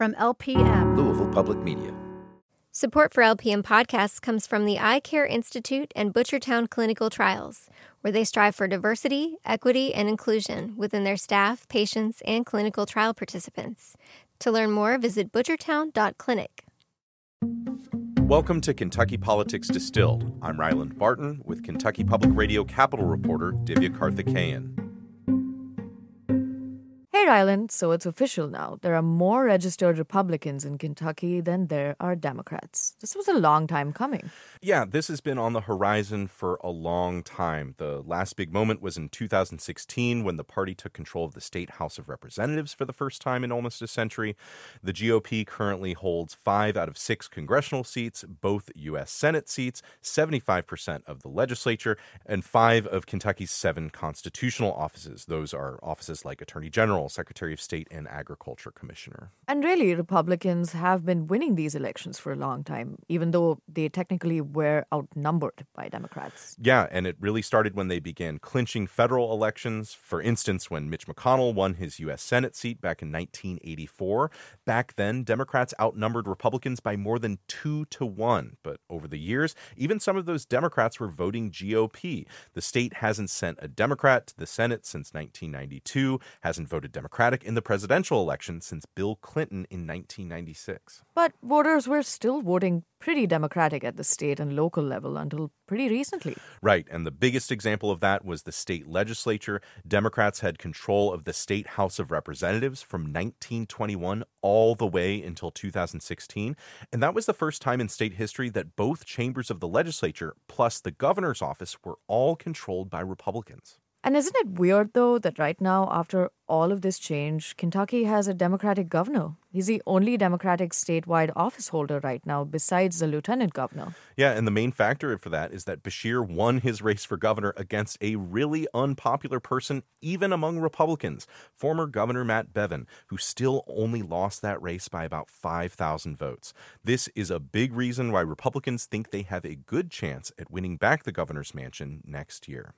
From LPM, Louisville Public Media. Support for LPM podcasts comes from the Eye Care Institute and Butchertown Clinical Trials, where they strive for diversity, equity, and inclusion within their staff, patients, and clinical trial participants. To learn more, visit butchertown.clinic. Welcome to Kentucky Politics Distilled. I'm Ryland Barton with Kentucky Public Radio Capitol reporter Divya Karthikeyan. Hey, Ryland, so it's official now. There are more registered Republicans in Kentucky than there are Democrats. This was a long time coming. Yeah, this has been on the horizon for a long time. The last big moment was in 2016 when the party took control of the state House of Representatives for the first time in almost a century. The GOP currently holds five out of six congressional seats, both U.S. Senate seats, 75% of the legislature, and five of Kentucky's seven constitutional offices. Those are offices like Attorney General, Secretary of State, and Agriculture Commissioner. And really, Republicans have been winning these elections for a long time, even though they technically were outnumbered by Democrats. Yeah, and it really started when they began clinching federal elections. For instance, when Mitch McConnell won his U.S. Senate seat back in 1984. Back then, Democrats outnumbered Republicans by more than two to one. But over the years, even some of those Democrats were voting GOP. The state hasn't sent a Democrat to the Senate since 1992, hasn't voted Democratic in the presidential election since Bill Clinton in 1996. But voters were still voting pretty Democratic at the state and local level until pretty recently. Right, and the biggest example of that was the state legislature. Democrats had control of the state House of Representatives from 1921 all the way until 2016, and that was the first time in state history that both chambers of the legislature plus the governor's office were all controlled by Republicans. And isn't it weird, though, that right now, after all of this change, Kentucky has a Democratic governor? He's the only Democratic statewide office holder right now, besides the lieutenant governor. Yeah, and the main factor for that is that Beshear won his race for governor against a really unpopular person, even among Republicans, former Governor Matt Bevin, who still only lost that race by about 5,000 votes. This is a big reason why Republicans think they have a good chance at winning back the governor's mansion next year.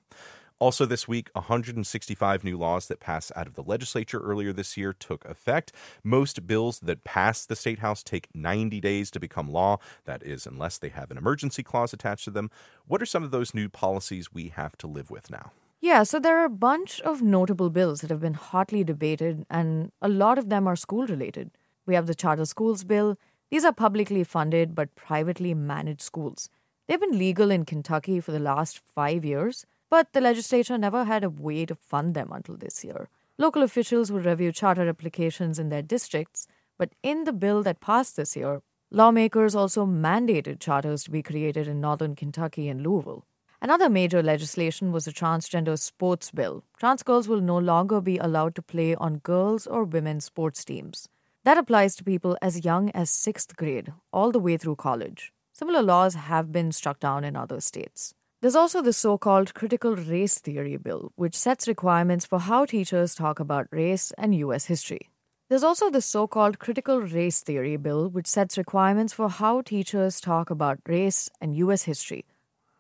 Also, this week, 165 new laws that passed out of the legislature earlier this year took effect. Most bills that pass the State House take 90 days to become law. That is, unless they have an emergency clause attached to them. What are some of those new policies we have to live with now? Yeah, so there are a bunch of notable bills that have been hotly debated, and a lot of them are school related. We have the Charter Schools Bill. These are publicly funded but privately managed schools. They've been legal in Kentucky for the last five years but the legislature never had a way to fund them until this year. Local officials would review charter applications in their districts, but in the bill that passed this year, lawmakers also mandated charters to be created in northern Kentucky and Louisville. Another major legislation was the transgender sports bill. Trans girls will no longer be allowed to play on girls' or women's sports teams. That applies to people as young as sixth grade, all the way through college. Similar laws have been struck down in other states. There's also the so called critical race theory bill, which sets requirements for how teachers talk about race and U.S. history. There's also the so called critical race theory bill, which sets requirements for how teachers talk about race and U.S. history.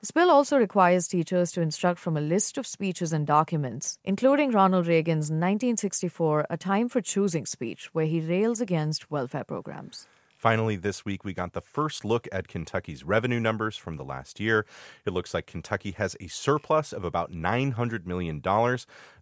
This bill also requires teachers to instruct from a list of speeches and documents, including Ronald Reagan's 1964 A Time for Choosing speech, where he rails against welfare programs. Finally, this week we got the first look at Kentucky's revenue numbers from the last year. It looks like Kentucky has a surplus of about $900 million.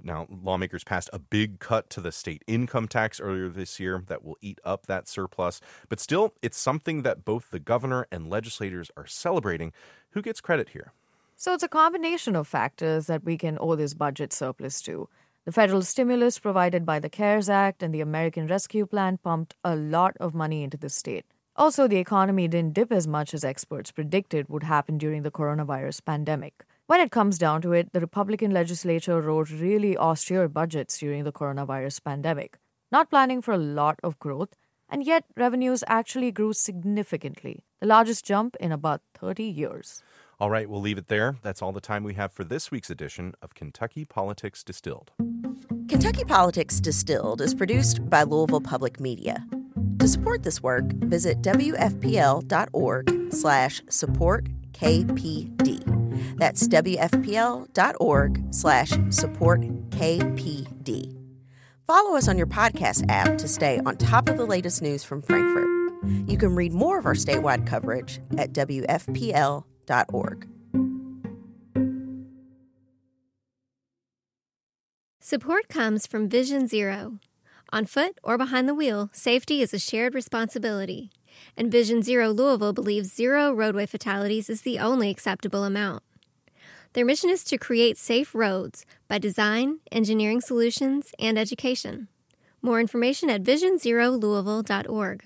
Now, lawmakers passed a big cut to the state income tax earlier this year that will eat up that surplus. But still, it's something that both the governor and legislators are celebrating. Who gets credit here? So it's a combination of factors that we can owe this budget surplus to. The federal stimulus provided by the CARES Act and the American Rescue Plan pumped a lot of money into the state. Also, the economy didn't dip as much as experts predicted would happen during the coronavirus pandemic. When it comes down to it, the Republican legislature wrote really austere budgets during the coronavirus pandemic, not planning for a lot of growth, and yet revenues actually grew significantly, the largest jump in about 30 years. All right, we'll leave it there. That's all the time we have for this week's edition of Kentucky Politics Distilled. Kentucky Politics Distilled is produced by Louisville Public Media. To support this work, visit wfpl.org slash support KPD. That's wfpl.org slash support KPD. Follow us on your podcast app to stay on top of the latest news from Frankfort. You can read more of our statewide coverage at WFPL.org. Support comes from Vision Zero. On foot or behind the wheel, safety is a shared responsibility. And Vision Zero Louisville believes zero roadway fatalities is the only acceptable amount. Their mission is to create safe roads by design, engineering solutions, and education. More information at visionzerolouisville.org.